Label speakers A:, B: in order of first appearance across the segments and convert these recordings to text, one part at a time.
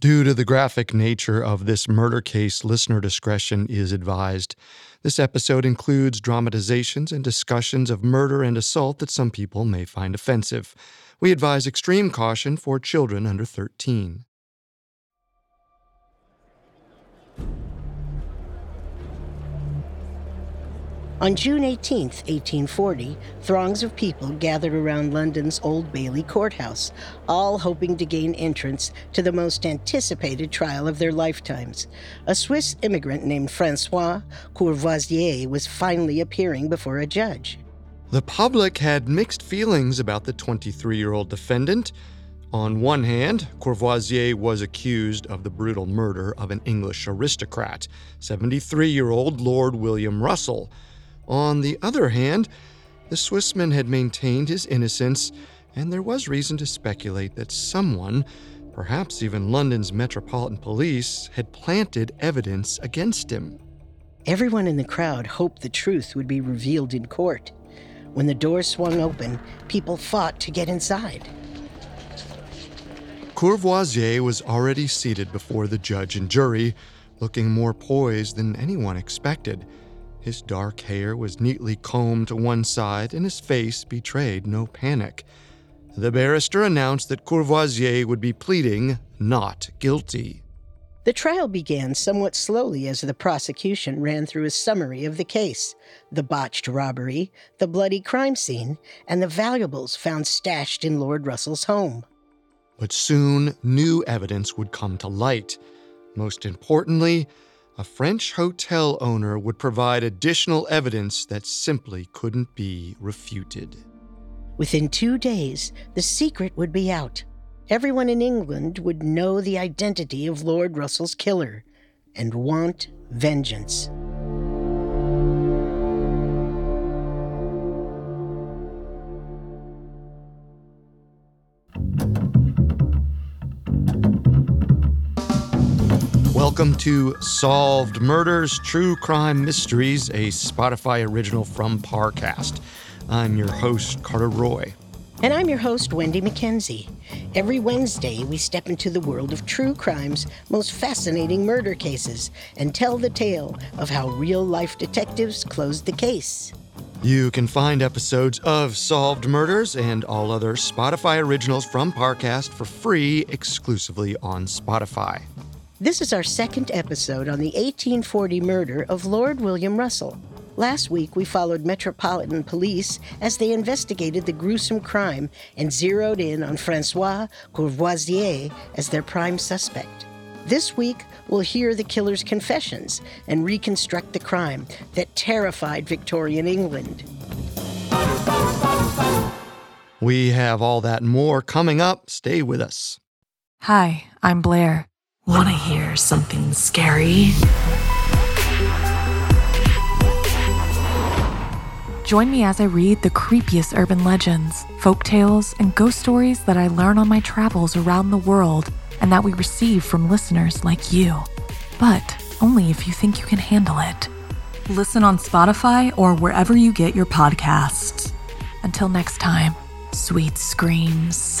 A: Due to the graphic nature of this murder case, listener discretion is advised. This episode includes dramatizations and discussions of murder and assault that some people may find offensive. We advise extreme caution for children under 13.
B: On June 18, 1840, throngs of people gathered around London's Old Bailey courthouse, all hoping to gain entrance to the most anticipated trial of their lifetimes. A Swiss immigrant named Francois Courvoisier was finally appearing before a judge.
A: The public had mixed feelings about the 23 year old defendant. On one hand, Courvoisier was accused of the brutal murder of an English aristocrat, 73 year old Lord William Russell. On the other hand, the Swissman had maintained his innocence, and there was reason to speculate that someone, perhaps even London's Metropolitan Police, had planted evidence against him.
B: Everyone in the crowd hoped the truth would be revealed in court. When the door swung open, people fought to get inside.
A: Courvoisier was already seated before the judge and jury, looking more poised than anyone expected. His dark hair was neatly combed to one side, and his face betrayed no panic. The barrister announced that Courvoisier would be pleading not guilty.
B: The trial began somewhat slowly as the prosecution ran through a summary of the case the botched robbery, the bloody crime scene, and the valuables found stashed in Lord Russell's home.
A: But soon, new evidence would come to light. Most importantly, a French hotel owner would provide additional evidence that simply couldn't be refuted.
B: Within two days, the secret would be out. Everyone in England would know the identity of Lord Russell's killer and want vengeance.
A: Welcome to Solved Murders True Crime Mysteries, a Spotify original from Parcast. I'm your host, Carter Roy.
B: And I'm your host, Wendy McKenzie. Every Wednesday, we step into the world of true crime's most fascinating murder cases and tell the tale of how real life detectives closed the case.
A: You can find episodes of Solved Murders and all other Spotify originals from Parcast for free exclusively on Spotify.
B: This is our second episode on the 1840 murder of Lord William Russell. Last week, we followed Metropolitan Police as they investigated the gruesome crime and zeroed in on Francois Courvoisier as their prime suspect. This week, we'll hear the killer's confessions and reconstruct the crime that terrified Victorian England.
A: We have all that and more coming up. Stay with us.
C: Hi, I'm Blair.
D: Want to hear something scary?
C: Join me as I read the creepiest urban legends, folk tales, and ghost stories that I learn on my travels around the world and that we receive from listeners like you. But only if you think you can handle it. Listen on Spotify or wherever you get your podcasts. Until next time, sweet screams.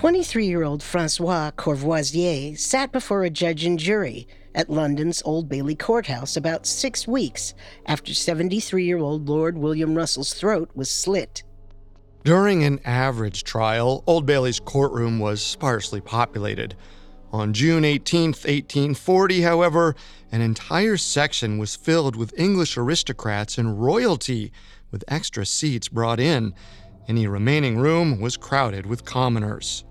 B: 23 year old Francois Courvoisier sat before a judge and jury, at London's Old Bailey Courthouse about six weeks after 73 year old Lord William Russell's throat was slit.
A: During an average trial, Old Bailey's courtroom was sparsely populated. On June 18, 1840, however, an entire section was filled with English aristocrats and royalty, with extra seats brought in. Any remaining room was crowded with commoners.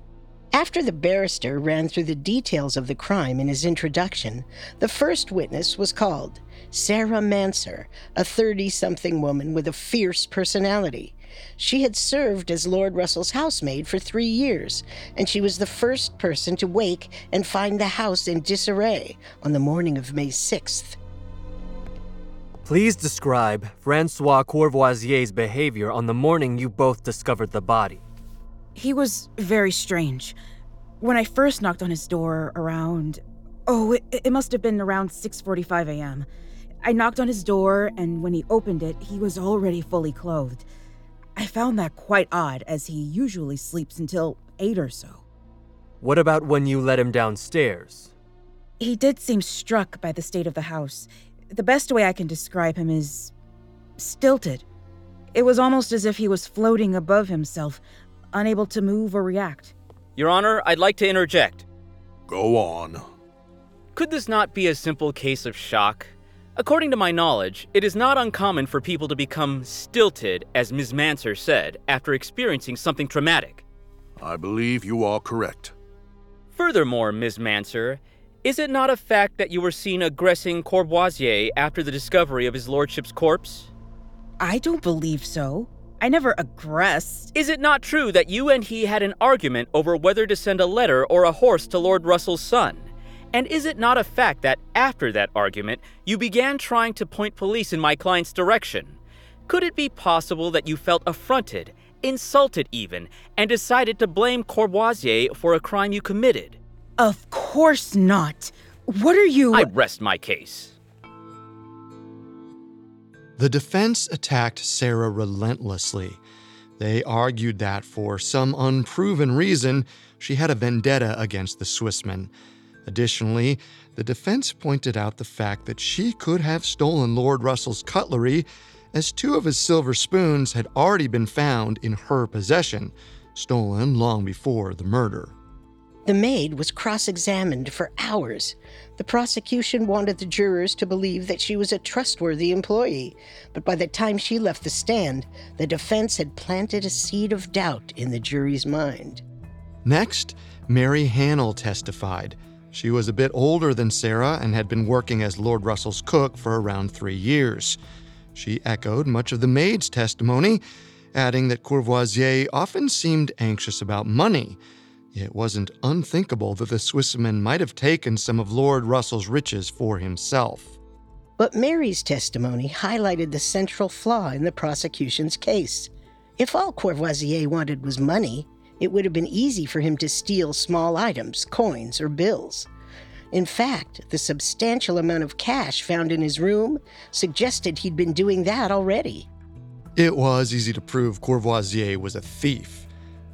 B: After the barrister ran through the details of the crime in his introduction, the first witness was called Sarah Manser, a 30 something woman with a fierce personality. She had served as Lord Russell's housemaid for three years, and she was the first person to wake and find the house in disarray on the morning of May 6th.
E: Please describe Francois Courvoisier's behavior on the morning you both discovered the body.
F: He was very strange. When I first knocked on his door around oh, it, it must have been around 6:45 a.m. I knocked on his door and when he opened it, he was already fully clothed. I found that quite odd, as he usually sleeps until 8 or so.
E: What about when you let him downstairs?
F: He did seem struck by the state of the house. The best way I can describe him is stilted. It was almost as if he was floating above himself, unable to move or react.
G: Your Honor, I'd like to interject.
H: Go on.
G: Could this not be a simple case of shock? According to my knowledge, it is not uncommon for people to become stilted, as Ms. Manser said, after experiencing something traumatic.
H: I believe you are correct.
G: Furthermore, Ms. Manser, is it not a fact that you were seen aggressing Courvoisier after the discovery of his lordship's corpse?
F: I don't believe so. I never aggressed.
G: Is it not true that you and he had an argument over whether to send a letter or a horse to Lord Russell's son? And is it not a fact that after that argument, you began trying to point police in my client's direction? Could it be possible that you felt affronted, insulted even, and decided to blame Courvoisier for a crime you committed?
F: Of course not. What are you.
G: I rest my case.
A: The defense attacked Sarah relentlessly. They argued that for some unproven reason, she had a vendetta against the Swissman Additionally, the defense pointed out the fact that she could have stolen Lord Russell's cutlery, as two of his silver spoons had already been found in her possession, stolen long before the murder.
B: The maid was cross examined for hours. The prosecution wanted the jurors to believe that she was a trustworthy employee, but by the time she left the stand, the defense had planted a seed of doubt in the jury's mind.
A: Next, Mary Hannell testified. She was a bit older than Sarah and had been working as Lord Russell's cook for around three years. She echoed much of the maid's testimony, adding that Courvoisier often seemed anxious about money. It wasn't unthinkable that the Swissman might have taken some of Lord Russell's riches for himself.
B: But Mary's testimony highlighted the central flaw in the prosecution's case. If all Courvoisier wanted was money, it would have been easy for him to steal small items, coins, or bills. In fact, the substantial amount of cash found in his room suggested he'd been doing that already.
A: It was easy to prove Courvoisier was a thief.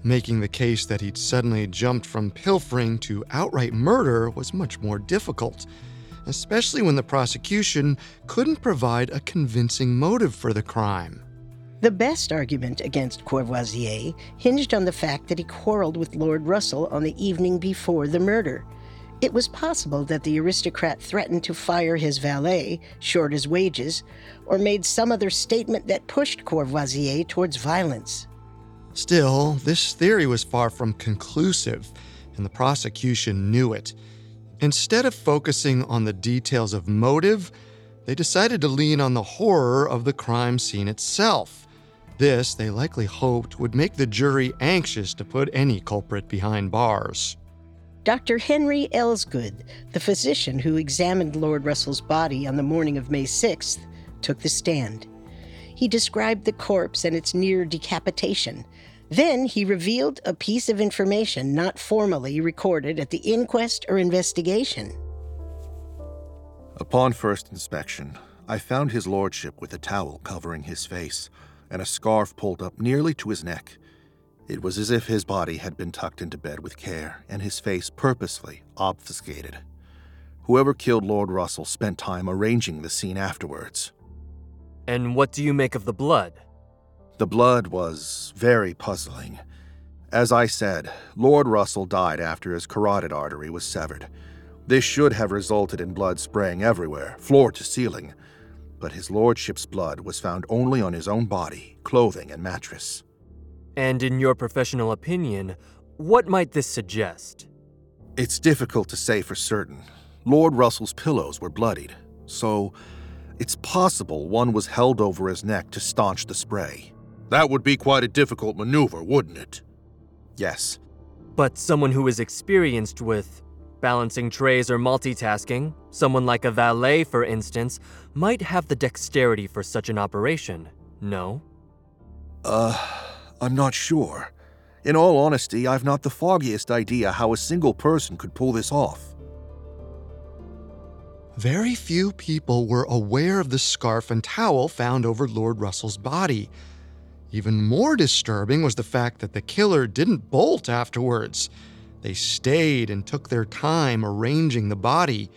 A: Making the case that he'd suddenly jumped from pilfering to outright murder was much more difficult, especially when the prosecution couldn't provide a convincing motive for the crime.
B: The best argument against Courvoisier hinged on the fact that he quarreled with Lord Russell on the evening before the murder. It was possible that the aristocrat threatened to fire his valet, short his wages, or made some other statement that pushed Courvoisier towards violence.
A: Still, this theory was far from conclusive, and the prosecution knew it. Instead of focusing on the details of motive, they decided to lean on the horror of the crime scene itself. This, they likely hoped, would make the jury anxious to put any culprit behind bars.
B: Dr. Henry Elsgood, the physician who examined Lord Russell's body on the morning of May 6th, took the stand. He described the corpse and its near decapitation. Then he revealed a piece of information not formally recorded at the inquest or investigation.
H: Upon first inspection, I found his lordship with a towel covering his face and a scarf pulled up nearly to his neck. It was as if his body had been tucked into bed with care and his face purposely obfuscated. Whoever killed Lord Russell spent time arranging the scene afterwards.
E: And what do you make of the blood?
H: The blood was very puzzling. As I said, Lord Russell died after his carotid artery was severed. This should have resulted in blood spraying everywhere, floor to ceiling. But his lordship's blood was found only on his own body, clothing, and mattress.
E: And in your professional opinion, what might this suggest?
H: It's difficult to say for certain. Lord Russell's pillows were bloodied, so it's possible one was held over his neck to staunch the spray. That would be quite a difficult maneuver, wouldn't it? Yes.
E: But someone who is experienced with balancing trays or multitasking, someone like a valet, for instance, might have the dexterity for such an operation, no?
H: Uh, I'm not sure. In all honesty, I've not the foggiest idea how a single person could pull this off.
A: Very few people were aware of the scarf and towel found over Lord Russell's body. Even more disturbing was the fact that the killer didn't bolt afterwards. They stayed and took their time arranging the body.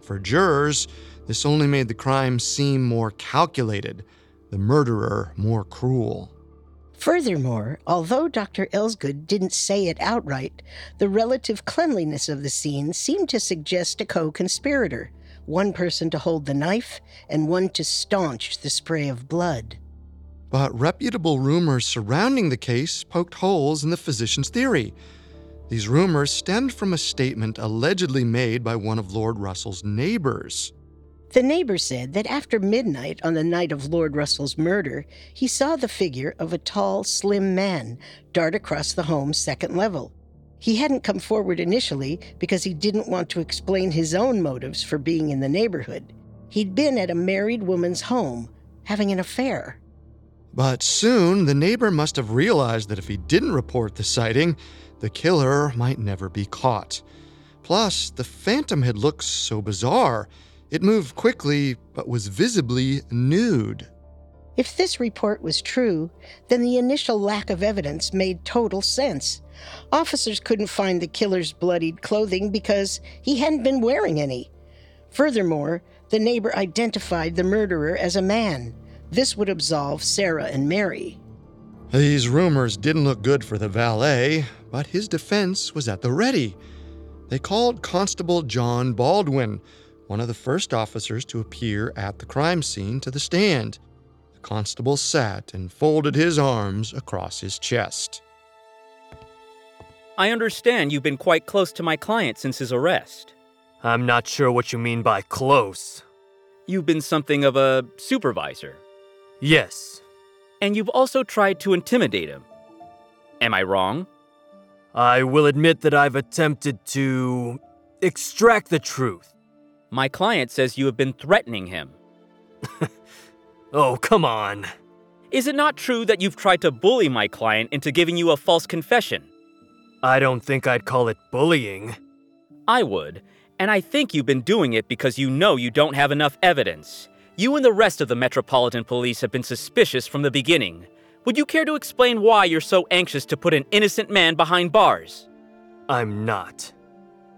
A: For jurors, this only made the crime seem more calculated, the murderer more cruel.
B: Furthermore, although Dr. Elsgood didn't say it outright, the relative cleanliness of the scene seemed to suggest a co conspirator one person to hold the knife and one to staunch the spray of blood.
A: But reputable rumors surrounding the case poked holes in the physician's theory. These rumors stemmed from a statement allegedly made by one of Lord Russell's neighbors.
B: The neighbor said that after midnight on the night of Lord Russell's murder, he saw the figure of a tall, slim man dart across the home's second level. He hadn't come forward initially because he didn't want to explain his own motives for being in the neighborhood. He'd been at a married woman's home, having an affair.
A: But soon, the neighbor must have realized that if he didn't report the sighting, the killer might never be caught. Plus, the phantom had looked so bizarre. It moved quickly, but was visibly nude.
B: If this report was true, then the initial lack of evidence made total sense. Officers couldn't find the killer's bloodied clothing because he hadn't been wearing any. Furthermore, the neighbor identified the murderer as a man. This would absolve Sarah and Mary.
A: These rumors didn't look good for the valet, but his defense was at the ready. They called Constable John Baldwin, one of the first officers to appear at the crime scene, to the stand constable sat and folded his arms across his chest.
G: I understand you've been quite close to my client since his arrest.
E: I'm not sure what you mean by close.
G: You've been something of a supervisor.
E: Yes.
G: And you've also tried to intimidate him. Am I wrong?
E: I will admit that I've attempted to extract the truth.
G: My client says you have been threatening him.
E: Oh, come on.
G: Is it not true that you've tried to bully my client into giving you a false confession?
E: I don't think I'd call it bullying.
G: I would, and I think you've been doing it because you know you don't have enough evidence. You and the rest of the Metropolitan Police have been suspicious from the beginning. Would you care to explain why you're so anxious to put an innocent man behind bars?
E: I'm not.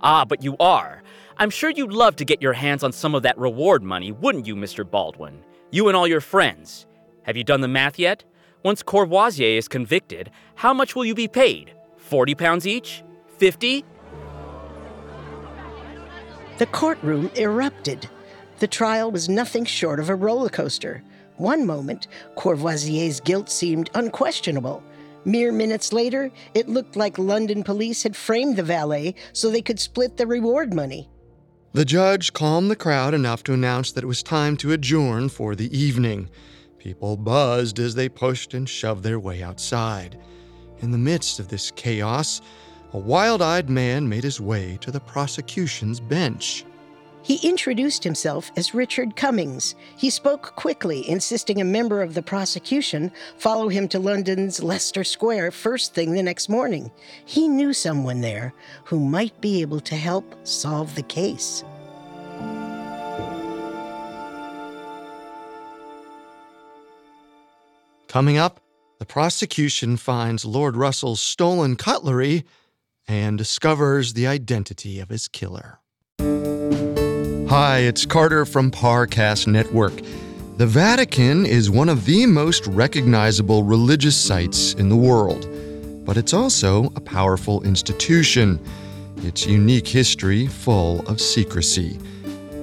G: Ah, but you are. I'm sure you'd love to get your hands on some of that reward money, wouldn't you, Mr. Baldwin? You and all your friends. Have you done the math yet? Once Courvoisier is convicted, how much will you be paid? 40 pounds each? 50?
B: The courtroom erupted. The trial was nothing short of a roller coaster. One moment, Courvoisier's guilt seemed unquestionable. Mere minutes later, it looked like London police had framed the valet so they could split the reward money.
A: The judge calmed the crowd enough to announce that it was time to adjourn for the evening. People buzzed as they pushed and shoved their way outside. In the midst of this chaos, a wild eyed man made his way to the prosecution's bench.
B: He introduced himself as Richard Cummings. He spoke quickly, insisting a member of the prosecution follow him to London's Leicester Square first thing the next morning. He knew someone there who might be able to help solve the case.
A: Coming up, the prosecution finds Lord Russell's stolen cutlery and discovers the identity of his killer. Hi, it's Carter from Parcast Network. The Vatican is one of the most recognizable religious sites in the world, but it's also a powerful institution. Its unique history full of secrecy.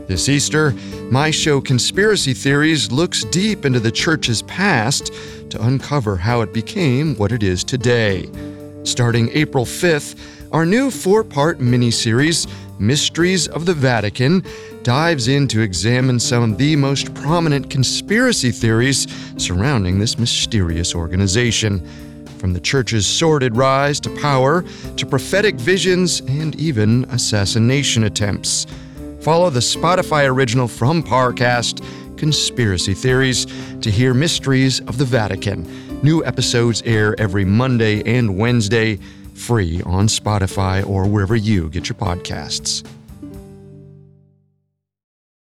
A: This Easter, my show Conspiracy Theories looks deep into the church's past to uncover how it became what it is today. Starting April 5th, our new four part miniseries, Mysteries of the Vatican, dives in to examine some of the most prominent conspiracy theories surrounding this mysterious organization. From the church's sordid rise to power, to prophetic visions, and even assassination attempts. Follow the Spotify original from Parcast, Conspiracy Theories, to hear Mysteries of the Vatican. New episodes air every Monday and Wednesday, free on Spotify or wherever you get your podcasts.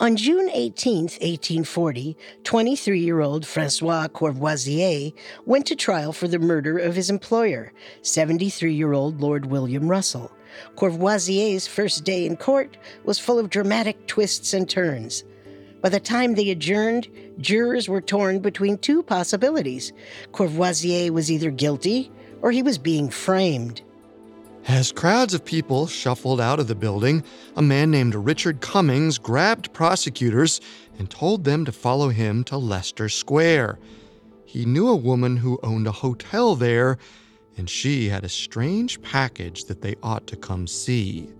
B: On June 18, 1840, 23 year old Francois Courvoisier went to trial for the murder of his employer, 73 year old Lord William Russell. Courvoisier's first day in court was full of dramatic twists and turns. By the time they adjourned, jurors were torn between two possibilities. Courvoisier was either guilty or he was being framed.
A: As crowds of people shuffled out of the building, a man named Richard Cummings grabbed prosecutors and told them to follow him to Leicester Square. He knew a woman who owned a hotel there, and she had a strange package that they ought to come see.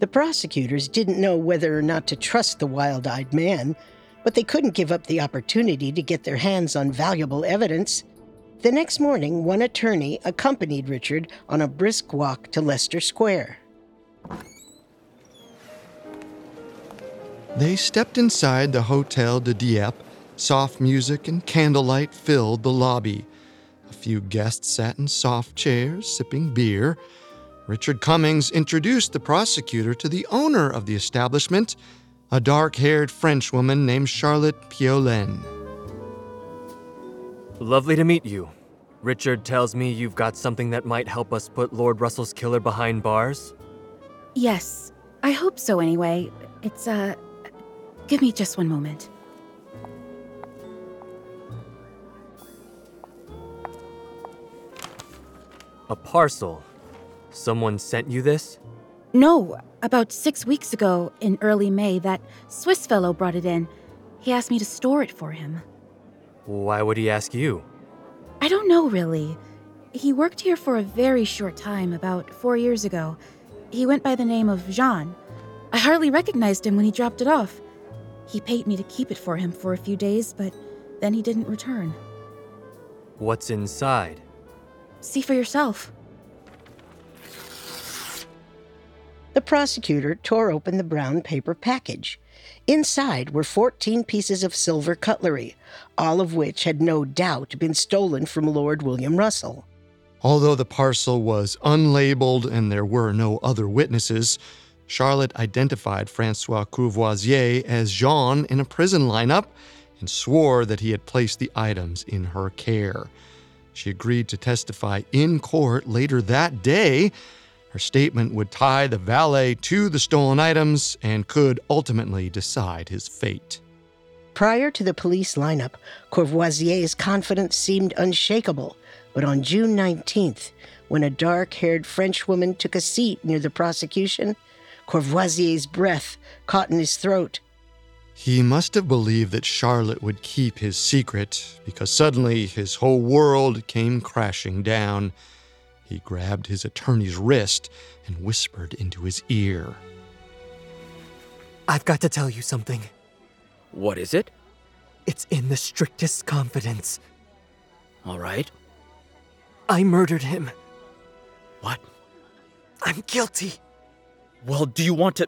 B: The prosecutors didn't know whether or not to trust the wild eyed man, but they couldn't give up the opportunity to get their hands on valuable evidence. The next morning, one attorney accompanied Richard on a brisk walk to Leicester Square.
A: They stepped inside the Hotel de Dieppe. Soft music and candlelight filled the lobby. A few guests sat in soft chairs, sipping beer. Richard Cummings introduced the prosecutor to the owner of the establishment, a dark haired Frenchwoman named Charlotte Piolaine.
E: Lovely to meet you. Richard tells me you've got something that might help us put Lord Russell's killer behind bars?
F: Yes, I hope so anyway. It's, uh. Give me just one moment.
E: A parcel. Someone sent you this?
F: No, about six weeks ago, in early May, that Swiss fellow brought it in. He asked me to store it for him.
E: Why would he ask you?
F: I don't know, really. He worked here for a very short time, about four years ago. He went by the name of Jean. I hardly recognized him when he dropped it off. He paid me to keep it for him for a few days, but then he didn't return.
E: What's inside?
F: See for yourself.
B: The prosecutor tore open the brown paper package. Inside were 14 pieces of silver cutlery, all of which had no doubt been stolen from Lord William Russell.
A: Although the parcel was unlabeled and there were no other witnesses, Charlotte identified Francois Courvoisier as Jean in a prison lineup and swore that he had placed the items in her care. She agreed to testify in court later that day. Her statement would tie the valet to the stolen items and could ultimately decide his fate.
B: Prior to the police lineup, Courvoisier's confidence seemed unshakable. But on June 19th, when a dark haired Frenchwoman took a seat near the prosecution, Courvoisier's breath caught in his throat.
A: He must have believed that Charlotte would keep his secret because suddenly his whole world came crashing down. He grabbed his attorney's wrist and whispered into his ear.
E: I've got to tell you something.
G: What is it?
E: It's in the strictest confidence.
G: All right.
E: I murdered him.
G: What?
E: I'm guilty.
G: Well, do you want to.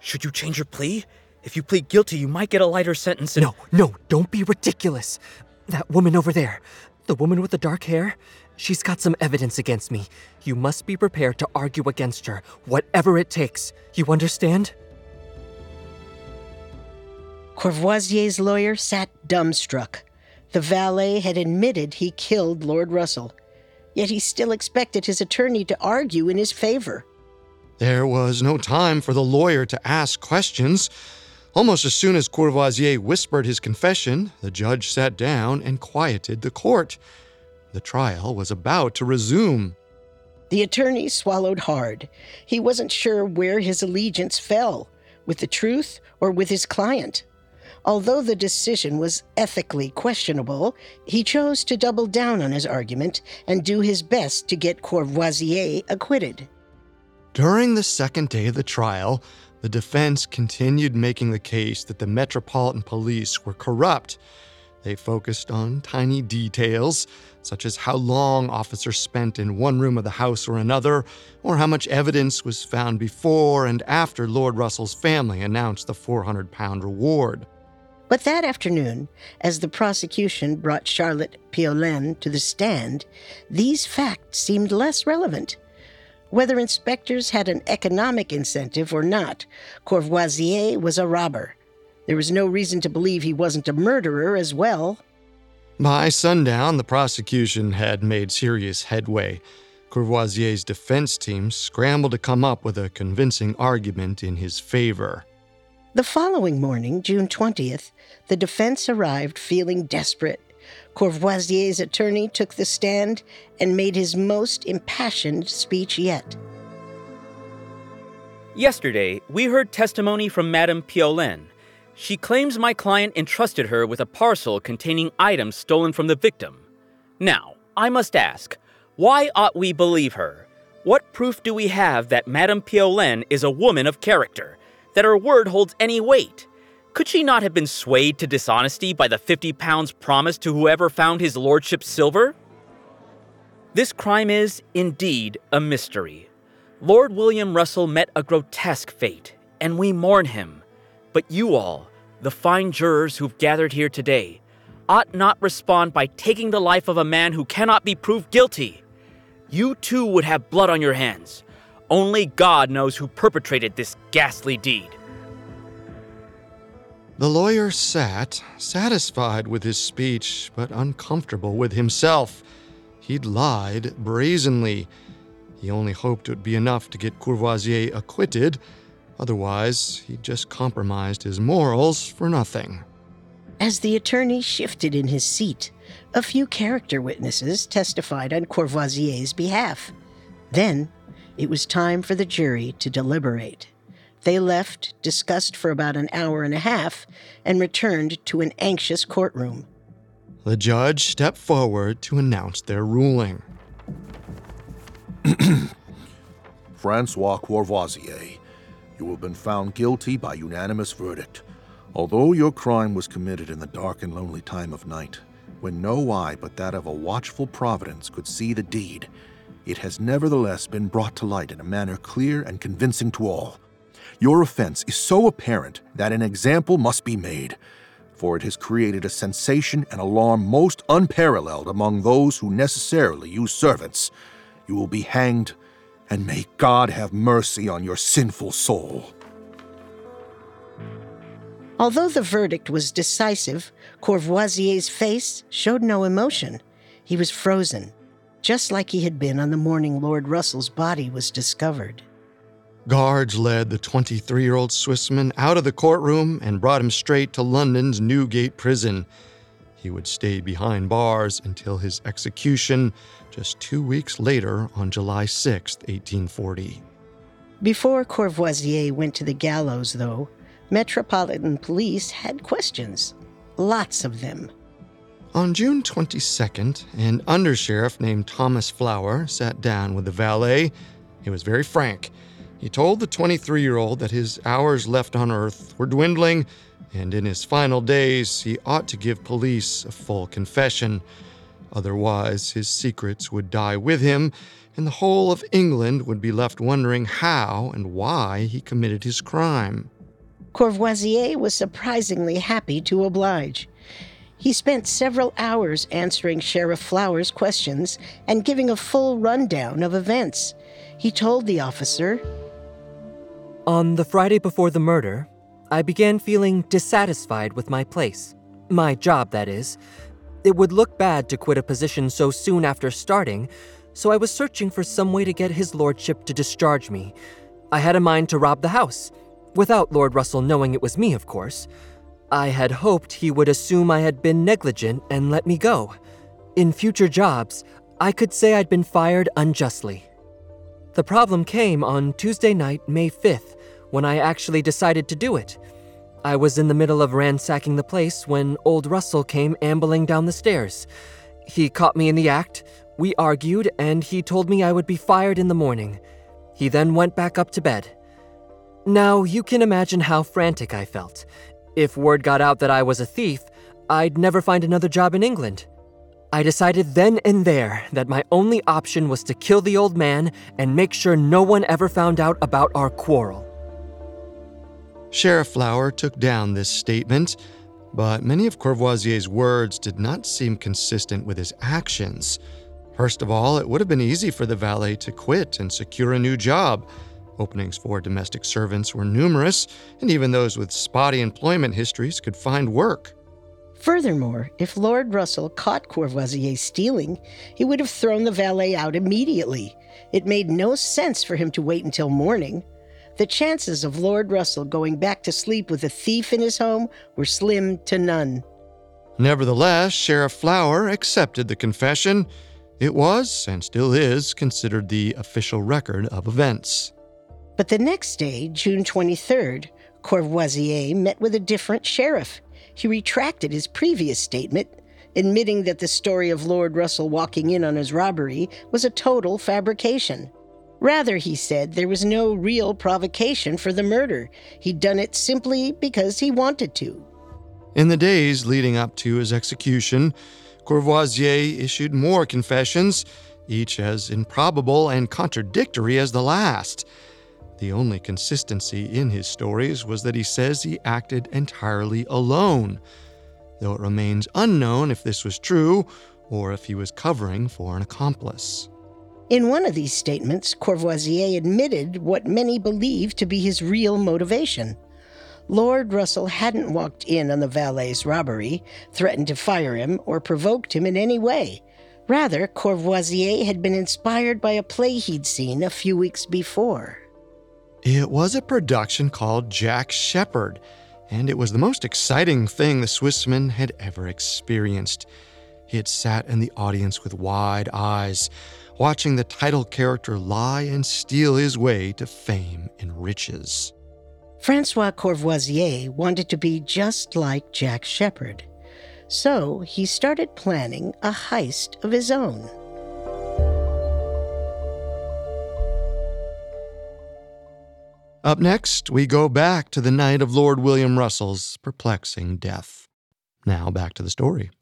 G: Should you change your plea? If you plead guilty, you might get a lighter sentence. And...
E: No, no, don't be ridiculous. That woman over there, the woman with the dark hair, she's got some evidence against me. You must be prepared to argue against her, whatever it takes. You understand?
B: Courvoisier's lawyer sat dumbstruck. The valet had admitted he killed Lord Russell, yet he still expected his attorney to argue in his favor.
A: There was no time for the lawyer to ask questions. Almost as soon as Courvoisier whispered his confession, the judge sat down and quieted the court. The trial was about to resume.
B: The attorney swallowed hard. He wasn't sure where his allegiance fell with the truth or with his client. Although the decision was ethically questionable, he chose to double down on his argument and do his best to get Courvoisier acquitted.
A: During the second day of the trial, the defense continued making the case that the Metropolitan Police were corrupt. They focused on tiny details, such as how long officers spent in one room of the house or another, or how much evidence was found before and after Lord Russell's family announced the 400 pound reward.
B: But that afternoon, as the prosecution brought Charlotte Piolaine to the stand, these facts seemed less relevant. Whether inspectors had an economic incentive or not, Courvoisier was a robber. There was no reason to believe he wasn't a murderer as well.
A: By sundown, the prosecution had made serious headway. Courvoisier's defense team scrambled to come up with a convincing argument in his favor.
B: The following morning, June 20th, the defense arrived feeling desperate. Courvoisier's attorney took the stand and made his most impassioned speech yet.
G: Yesterday, we heard testimony from Madame Piolaine. She claims my client entrusted her with a parcel containing items stolen from the victim. Now, I must ask, why ought we believe her? What proof do we have that Madame Piolaine is a woman of character, that her word holds any weight? Could she not have been swayed to dishonesty by the 50 pounds promised to whoever found his lordship's silver? This crime is, indeed, a mystery. Lord William Russell met a grotesque fate, and we mourn him. But you all, the fine jurors who've gathered here today, ought not respond by taking the life of a man who cannot be proved guilty. You too would have blood on your hands. Only God knows who perpetrated this ghastly deed.
A: The lawyer sat, satisfied with his speech, but uncomfortable with himself. He'd lied brazenly. He only hoped it would be enough to get Courvoisier acquitted. Otherwise, he'd just compromised his morals for nothing.
B: As the attorney shifted in his seat, a few character witnesses testified on Courvoisier's behalf. Then, it was time for the jury to deliberate. They left, discussed for about an hour and a half, and returned to an anxious courtroom.
A: The judge stepped forward to announce their ruling.
H: Francois Courvoisier, you have been found guilty by unanimous verdict. Although your crime was committed in the dark and lonely time of night, when no eye but that of a watchful providence could see the deed, it has nevertheless been brought to light in a manner clear and convincing to all. Your offense is so apparent that an example must be made, for it has created a sensation and alarm most unparalleled among those who necessarily use servants. You will be hanged, and may God have mercy on your sinful soul.
B: Although the verdict was decisive, Courvoisier's face showed no emotion. He was frozen, just like he had been on the morning Lord Russell's body was discovered.
A: Guards led the 23 year old Swissman out of the courtroom and brought him straight to London's Newgate prison. He would stay behind bars until his execution just two weeks later on July 6, 1840.
B: Before Courvoisier went to the gallows, though, Metropolitan Police had questions. Lots of them.
A: On June 22nd, an undersheriff named Thomas Flower sat down with the valet. He was very frank. He told the 23 year old that his hours left on Earth were dwindling, and in his final days, he ought to give police a full confession. Otherwise, his secrets would die with him, and the whole of England would be left wondering how and why he committed his crime.
B: Courvoisier was surprisingly happy to oblige. He spent several hours answering Sheriff Flower's questions and giving a full rundown of events. He told the officer
E: on the Friday before the murder, I began feeling dissatisfied with my place. My job, that is. It would look bad to quit a position so soon after starting, so I was searching for some way to get his lordship to discharge me. I had a mind to rob the house, without Lord Russell knowing it was me, of course. I had hoped he would assume I had been negligent and let me go. In future jobs, I could say I'd been fired unjustly. The problem came on Tuesday night, May 5th, when I actually decided to do it. I was in the middle of ransacking the place when old Russell came ambling down the stairs. He caught me in the act, we argued, and he told me I would be fired in the morning. He then went back up to bed. Now, you can imagine how frantic I felt. If word got out that I was a thief, I'd never find another job in England. I decided then and there that my only option was to kill the old man and make sure no one ever found out about our quarrel.
A: Sheriff Flower took down this statement, but many of Courvoisier's words did not seem consistent with his actions. First of all, it would have been easy for the valet to quit and secure a new job. Openings for domestic servants were numerous, and even those with spotty employment histories could find work.
B: Furthermore, if Lord Russell caught Courvoisier stealing, he would have thrown the valet out immediately. It made no sense for him to wait until morning. The chances of Lord Russell going back to sleep with a thief in his home were slim to none.
A: Nevertheless, Sheriff Flower accepted the confession. It was, and still is, considered the official record of events.
B: But the next day, June 23rd, Courvoisier met with a different sheriff he retracted his previous statement, admitting that the story of Lord Russell walking in on his robbery was a total fabrication. Rather, he said, there was no real provocation for the murder. He'd done it simply because he wanted to.
A: In the days leading up to his execution, Courvoisier issued more confessions, each as improbable and contradictory as the last. The only consistency in his stories was that he says he acted entirely alone, though it remains unknown if this was true or if he was covering for an accomplice.
B: In one of these statements, Courvoisier admitted what many believe to be his real motivation. Lord Russell hadn't walked in on the valet's robbery, threatened to fire him, or provoked him in any way. Rather, Courvoisier had been inspired by a play he'd seen a few weeks before.
A: It was a production called Jack Sheppard, and it was the most exciting thing the Swissman had ever experienced. He had sat in the audience with wide eyes, watching the title character lie and steal his way to fame and riches.
B: Francois Courvoisier wanted to be just like Jack Sheppard, so he started planning a heist of his own.
A: Up next, we go back to the night of Lord William Russell's perplexing death. Now, back to the story.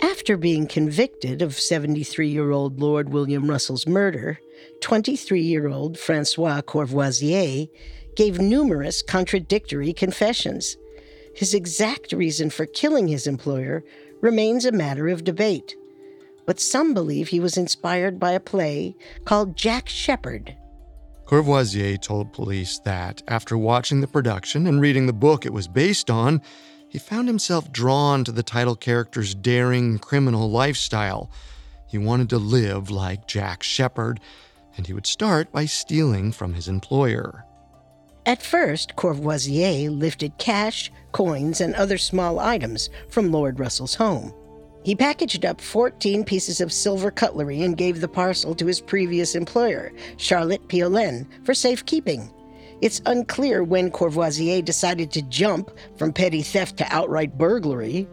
B: After being convicted of 73 year old Lord William Russell's murder, 23 year old Francois Courvoisier gave numerous contradictory confessions. His exact reason for killing his employer remains a matter of debate but some believe he was inspired by a play called Jack Sheppard.
A: Courvoisier told police that after watching the production and reading the book it was based on, he found himself drawn to the title character's daring criminal lifestyle. He wanted to live like Jack Sheppard, and he would start by stealing from his employer.
B: At first, Courvoisier lifted cash, coins, and other small items from Lord Russell's home. He packaged up 14 pieces of silver cutlery and gave the parcel to his previous employer, Charlotte Piolaine, for safekeeping. It's unclear when Courvoisier decided to jump from petty theft to outright burglary.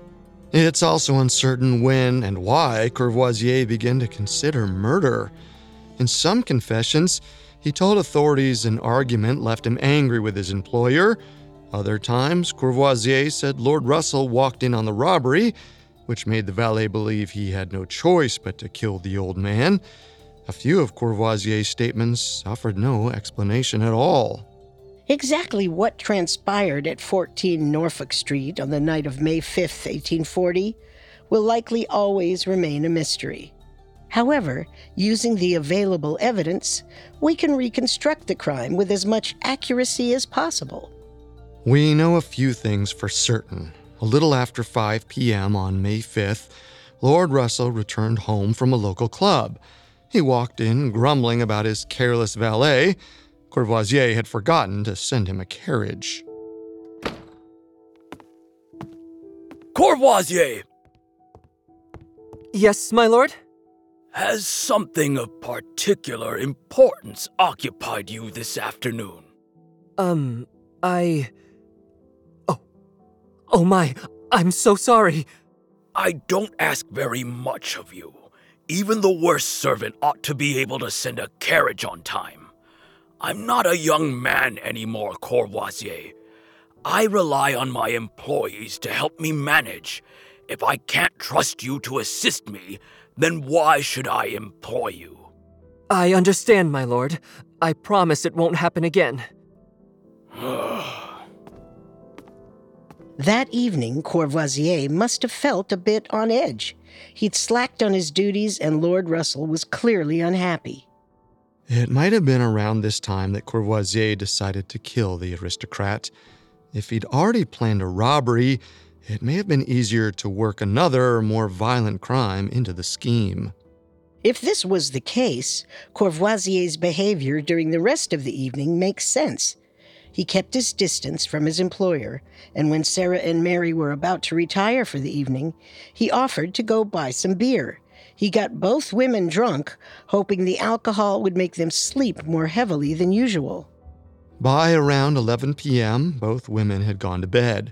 A: It's also uncertain when and why Courvoisier began to consider murder. In some confessions, he told authorities an argument left him angry with his employer. Other times, Courvoisier said Lord Russell walked in on the robbery, which made the valet believe he had no choice but to kill the old man. A few of Courvoisier's statements offered no explanation at all.
B: Exactly what transpired at 14 Norfolk Street on the night of May 5, 1840, will likely always remain a mystery. However, using the available evidence, we can reconstruct the crime with as much accuracy as possible.
A: We know a few things for certain. A little after 5 p.m. on May 5th, Lord Russell returned home from a local club. He walked in grumbling about his careless valet. Courvoisier had forgotten to send him a carriage.
I: Courvoisier!
E: Yes, my lord?
I: Has something of particular importance occupied you this afternoon?
E: Um, I. Oh. My, I'm so sorry.
I: I don't ask very much of you. Even the worst servant ought to be able to send a carriage on time. I'm not a young man anymore, Courvoisier. I rely on my employees to help me manage. If I can't trust you to assist me, then why should I employ you?
E: I understand, my lord. I promise it won't happen again.
B: that evening, Courvoisier must have felt a bit on edge. He'd slacked on his duties, and Lord Russell was clearly unhappy.
A: It might have been around this time that Courvoisier decided to kill the aristocrat. If he'd already planned a robbery, it may have been easier to work another, more violent crime into the scheme.
B: If this was the case, Courvoisier's behavior during the rest of the evening makes sense. He kept his distance from his employer, and when Sarah and Mary were about to retire for the evening, he offered to go buy some beer. He got both women drunk, hoping the alcohol would make them sleep more heavily than usual.
A: By around 11 p.m., both women had gone to bed.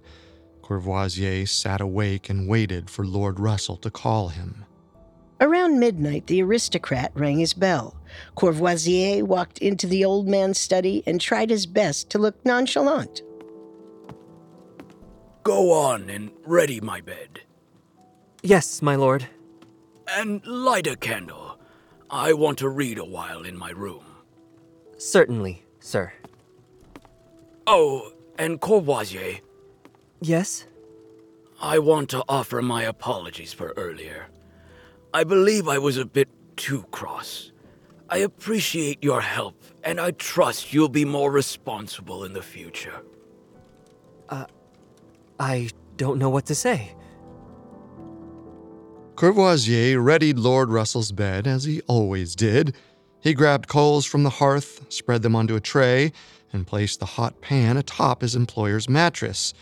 A: Courvoisier sat awake and waited for Lord Russell to call him.
B: Around midnight, the aristocrat rang his bell. Courvoisier walked into the old man's study and tried his best to look nonchalant.
I: Go on and ready my bed.
E: Yes, my lord.
I: And light a candle. I want to read a while in my room.
E: Certainly, sir.
I: Oh, and Courvoisier,
E: Yes?
I: I want to offer my apologies for earlier. I believe I was a bit too cross. I appreciate your help, and I trust you'll be more responsible in the future.
E: Uh, I don't know what to say.
A: Courvoisier readied Lord Russell's bed as he always did. He grabbed coals from the hearth, spread them onto a tray, and placed the hot pan atop his employer's mattress.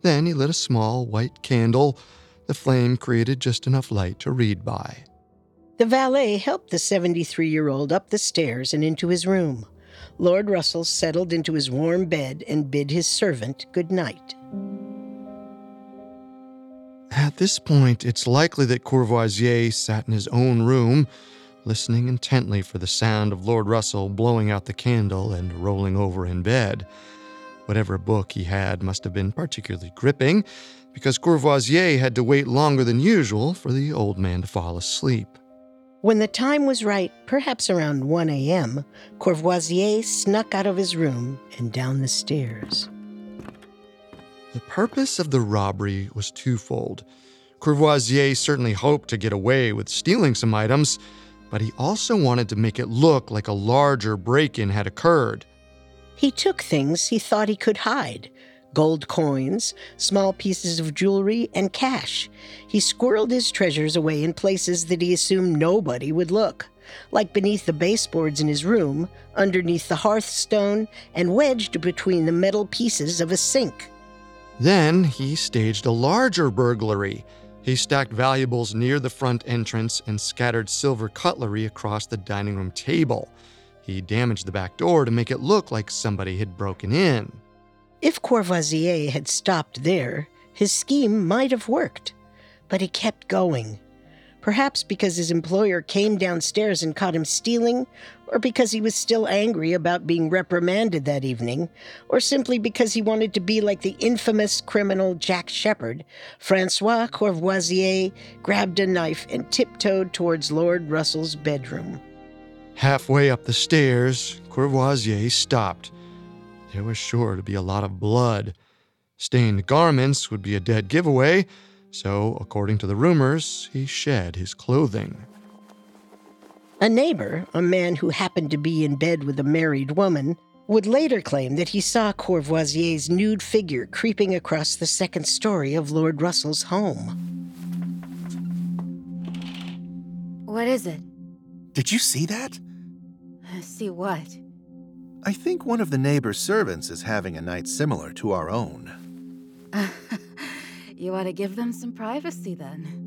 A: Then he lit a small white candle. The flame created just enough light to read by.
B: The valet helped the 73 year old up the stairs and into his room. Lord Russell settled into his warm bed and bid his servant good night.
A: At this point, it's likely that Courvoisier sat in his own room, listening intently for the sound of Lord Russell blowing out the candle and rolling over in bed. Whatever book he had must have been particularly gripping, because Courvoisier had to wait longer than usual for the old man to fall asleep.
B: When the time was right, perhaps around 1 a.m., Courvoisier snuck out of his room and down the stairs.
A: The purpose of the robbery was twofold. Courvoisier certainly hoped to get away with stealing some items, but he also wanted to make it look like a larger break in had occurred.
B: He took things he thought he could hide gold coins, small pieces of jewelry, and cash. He squirreled his treasures away in places that he assumed nobody would look, like beneath the baseboards in his room, underneath the hearthstone, and wedged between the metal pieces of a sink.
A: Then he staged a larger burglary. He stacked valuables near the front entrance and scattered silver cutlery across the dining room table. He damaged the back door to make it look like somebody had broken in.
B: If Courvoisier had stopped there, his scheme might have worked. But he kept going. Perhaps because his employer came downstairs and caught him stealing, or because he was still angry about being reprimanded that evening, or simply because he wanted to be like the infamous criminal Jack Sheppard, Francois Courvoisier grabbed a knife and tiptoed towards Lord Russell's bedroom.
A: Halfway up the stairs, Courvoisier stopped. There was sure to be a lot of blood. Stained garments would be a dead giveaway, so, according to the rumors, he shed his clothing.
B: A neighbor, a man who happened to be in bed with a married woman, would later claim that he saw Courvoisier's nude figure creeping across the second story of Lord Russell's home.
J: What is it?
H: Did you see that?
J: Uh, see what?
H: I think one of the neighbor's servants is having a night similar to our own.
J: you ought to give them some privacy then.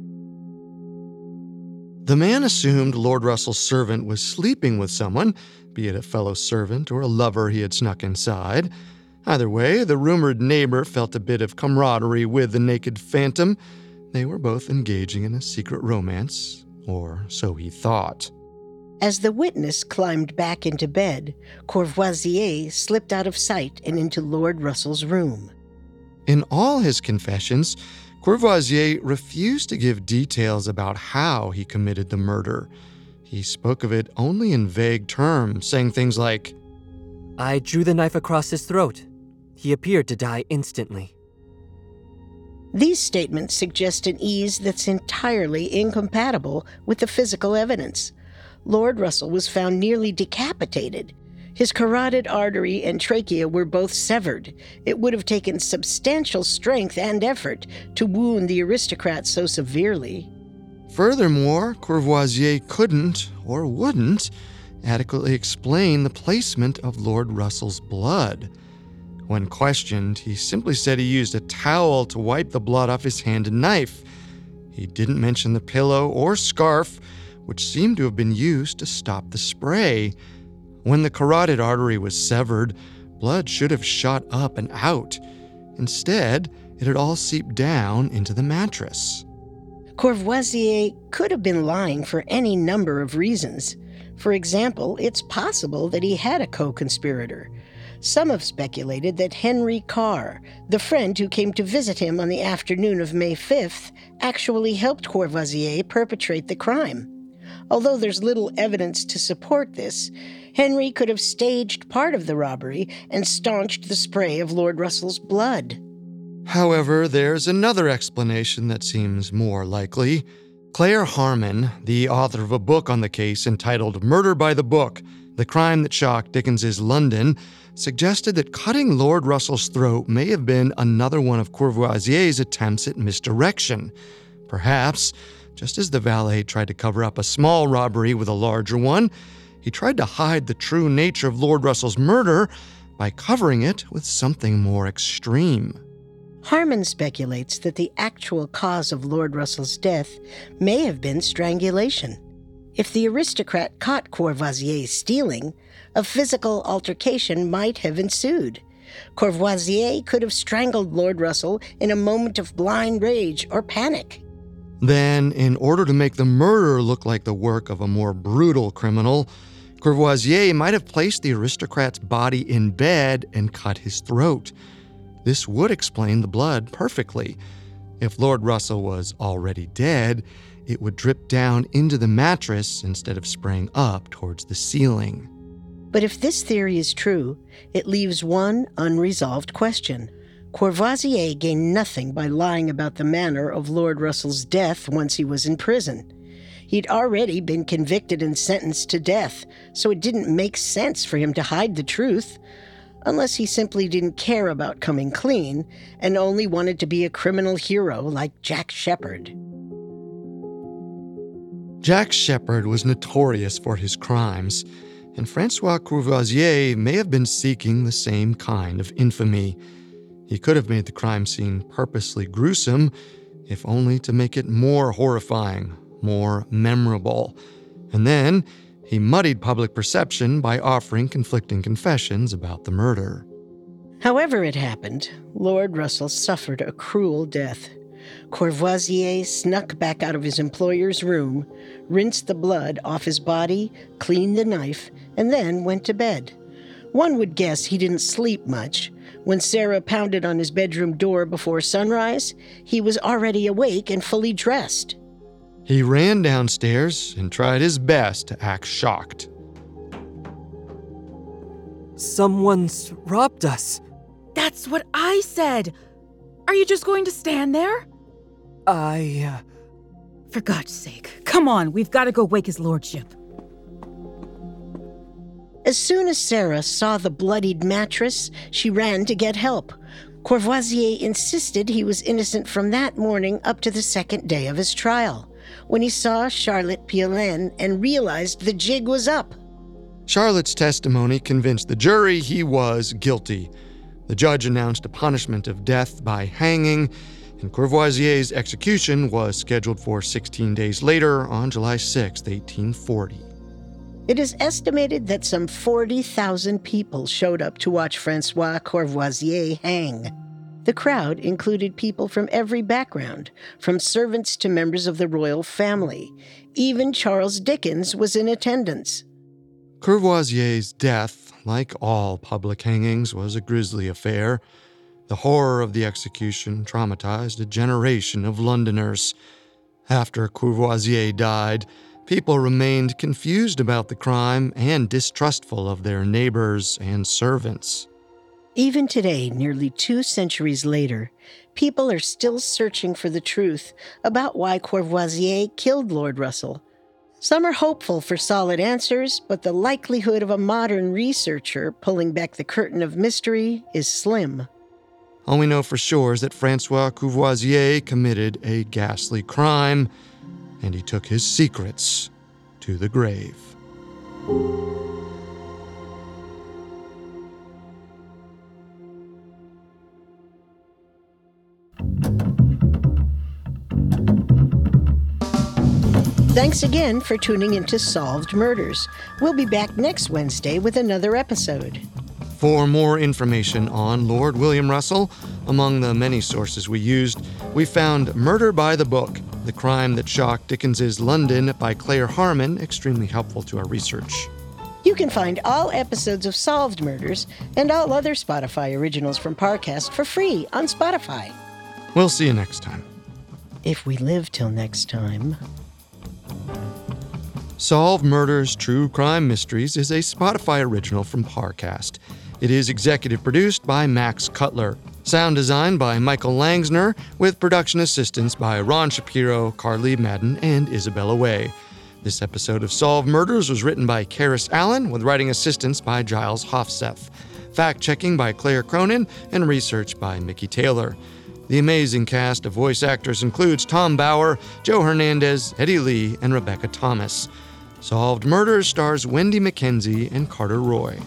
A: The man assumed Lord Russell's servant was sleeping with someone, be it a fellow servant or a lover he had snuck inside. Either way, the rumored neighbor felt a bit of camaraderie with the naked phantom. They were both engaging in a secret romance, or so he thought.
B: As the witness climbed back into bed, Courvoisier slipped out of sight and into Lord Russell's room.
A: In all his confessions, Courvoisier refused to give details about how he committed the murder. He spoke of it only in vague terms, saying things like,
E: I drew the knife across his throat. He appeared to die instantly.
B: These statements suggest an ease that's entirely incompatible with the physical evidence. Lord Russell was found nearly decapitated. His carotid artery and trachea were both severed. It would have taken substantial strength and effort to wound the aristocrat so severely.
A: Furthermore, Courvoisier couldn't, or wouldn't, adequately explain the placement of Lord Russell's blood. When questioned, he simply said he used a towel to wipe the blood off his hand and knife. He didn't mention the pillow or scarf which seemed to have been used to stop the spray. When the carotid artery was severed, blood should have shot up and out. Instead, it had all seeped down into the mattress.
B: Courvoisier could have been lying for any number of reasons. For example, it's possible that he had a co conspirator. Some have speculated that Henry Carr, the friend who came to visit him on the afternoon of May 5th, actually helped Courvoisier perpetrate the crime. Although there's little evidence to support this, Henry could have staged part of the robbery and staunched the spray of Lord Russell's blood.
A: However, there's another explanation that seems more likely. Claire Harman, the author of a book on the case entitled Murder by the Book The Crime That Shocked Dickens's London, suggested that cutting Lord Russell's throat may have been another one of Courvoisier's attempts at misdirection. Perhaps just as the valet tried to cover up a small robbery with a larger one, he tried to hide the true nature of Lord Russell's murder by covering it with something more extreme.
B: Harman speculates that the actual cause of Lord Russell's death may have been strangulation. If the aristocrat caught Courvoisier stealing, a physical altercation might have ensued. Courvoisier could have strangled Lord Russell in a moment of blind rage or panic.
A: Then, in order to make the murder look like the work of a more brutal criminal, Courvoisier might have placed the aristocrat's body in bed and cut his throat. This would explain the blood perfectly. If Lord Russell was already dead, it would drip down into the mattress instead of spraying up towards the ceiling.
B: But if this theory is true, it leaves one unresolved question. Courvoisier gained nothing by lying about the manner of Lord Russell's death once he was in prison. He'd already been convicted and sentenced to death, so it didn't make sense for him to hide the truth, unless he simply didn't care about coming clean and only wanted to be a criminal hero like Jack Sheppard.
A: Jack Sheppard was notorious for his crimes, and Francois Courvoisier may have been seeking the same kind of infamy. He could have made the crime scene purposely gruesome. if only to make it more horrifying, more memorable. And then he muddied public perception by offering conflicting confessions about the murder.
B: However, it happened, Lord Russell suffered a cruel death. Courvoisier snuck back out of his employer's room, rinsed the blood off his body, cleaned the knife, and then went to bed. One would guess he didn't sleep much. When Sarah pounded on his bedroom door before sunrise, he was already awake and fully dressed.
A: He ran downstairs and tried his best to act shocked.
E: Someone's robbed us.
F: That's what I said. Are you just going to stand there?
E: I. Uh...
F: For God's sake, come on, we've got to go wake his lordship.
B: As soon as Sarah saw the bloodied mattress, she ran to get help. Courvoisier insisted he was innocent from that morning up to the second day of his trial, when he saw Charlotte Piolaine and realized the jig was up.
A: Charlotte's testimony convinced the jury he was guilty. The judge announced a punishment of death by hanging, and Courvoisier's execution was scheduled for 16 days later on July 6, 1840.
B: It is estimated that some 40,000 people showed up to watch Francois Courvoisier hang. The crowd included people from every background, from servants to members of the royal family. Even Charles Dickens was in attendance.
A: Courvoisier's death, like all public hangings, was a grisly affair. The horror of the execution traumatized a generation of Londoners. After Courvoisier died, people remained confused about the crime and distrustful of their neighbors and servants.
B: Even today, nearly two centuries later, people are still searching for the truth about why Courvoisier killed Lord Russell. Some are hopeful for solid answers, but the likelihood of a modern researcher pulling back the curtain of mystery is slim.
A: All we know for sure is that Francois Courvoisier committed a ghastly crime, and he took his secrets to the grave.
B: Thanks again for tuning into Solved Murders. We'll be back next Wednesday with another episode.
A: For more information on Lord William Russell, among the many sources we used, we found Murder by the Book, the crime that shocked Dickens's London by Claire Harman, extremely helpful to our research.
B: You can find all episodes of Solved Murders and all other Spotify originals from Parcast for free on Spotify.
A: We'll see you next time.
B: If we live till next time.
A: Solve Murders True Crime Mysteries is a Spotify original from Parcast. It is executive produced by Max Cutler. Sound design by Michael Langsner, with production assistance by Ron Shapiro, Carly Madden, and Isabella Way. This episode of Solve Murders was written by Karis Allen, with writing assistance by Giles Hofseth. Fact checking by Claire Cronin, and research by Mickey Taylor. The amazing cast of voice actors includes Tom Bauer, Joe Hernandez, Eddie Lee, and Rebecca Thomas. Solved Murders stars Wendy McKenzie and Carter Roy.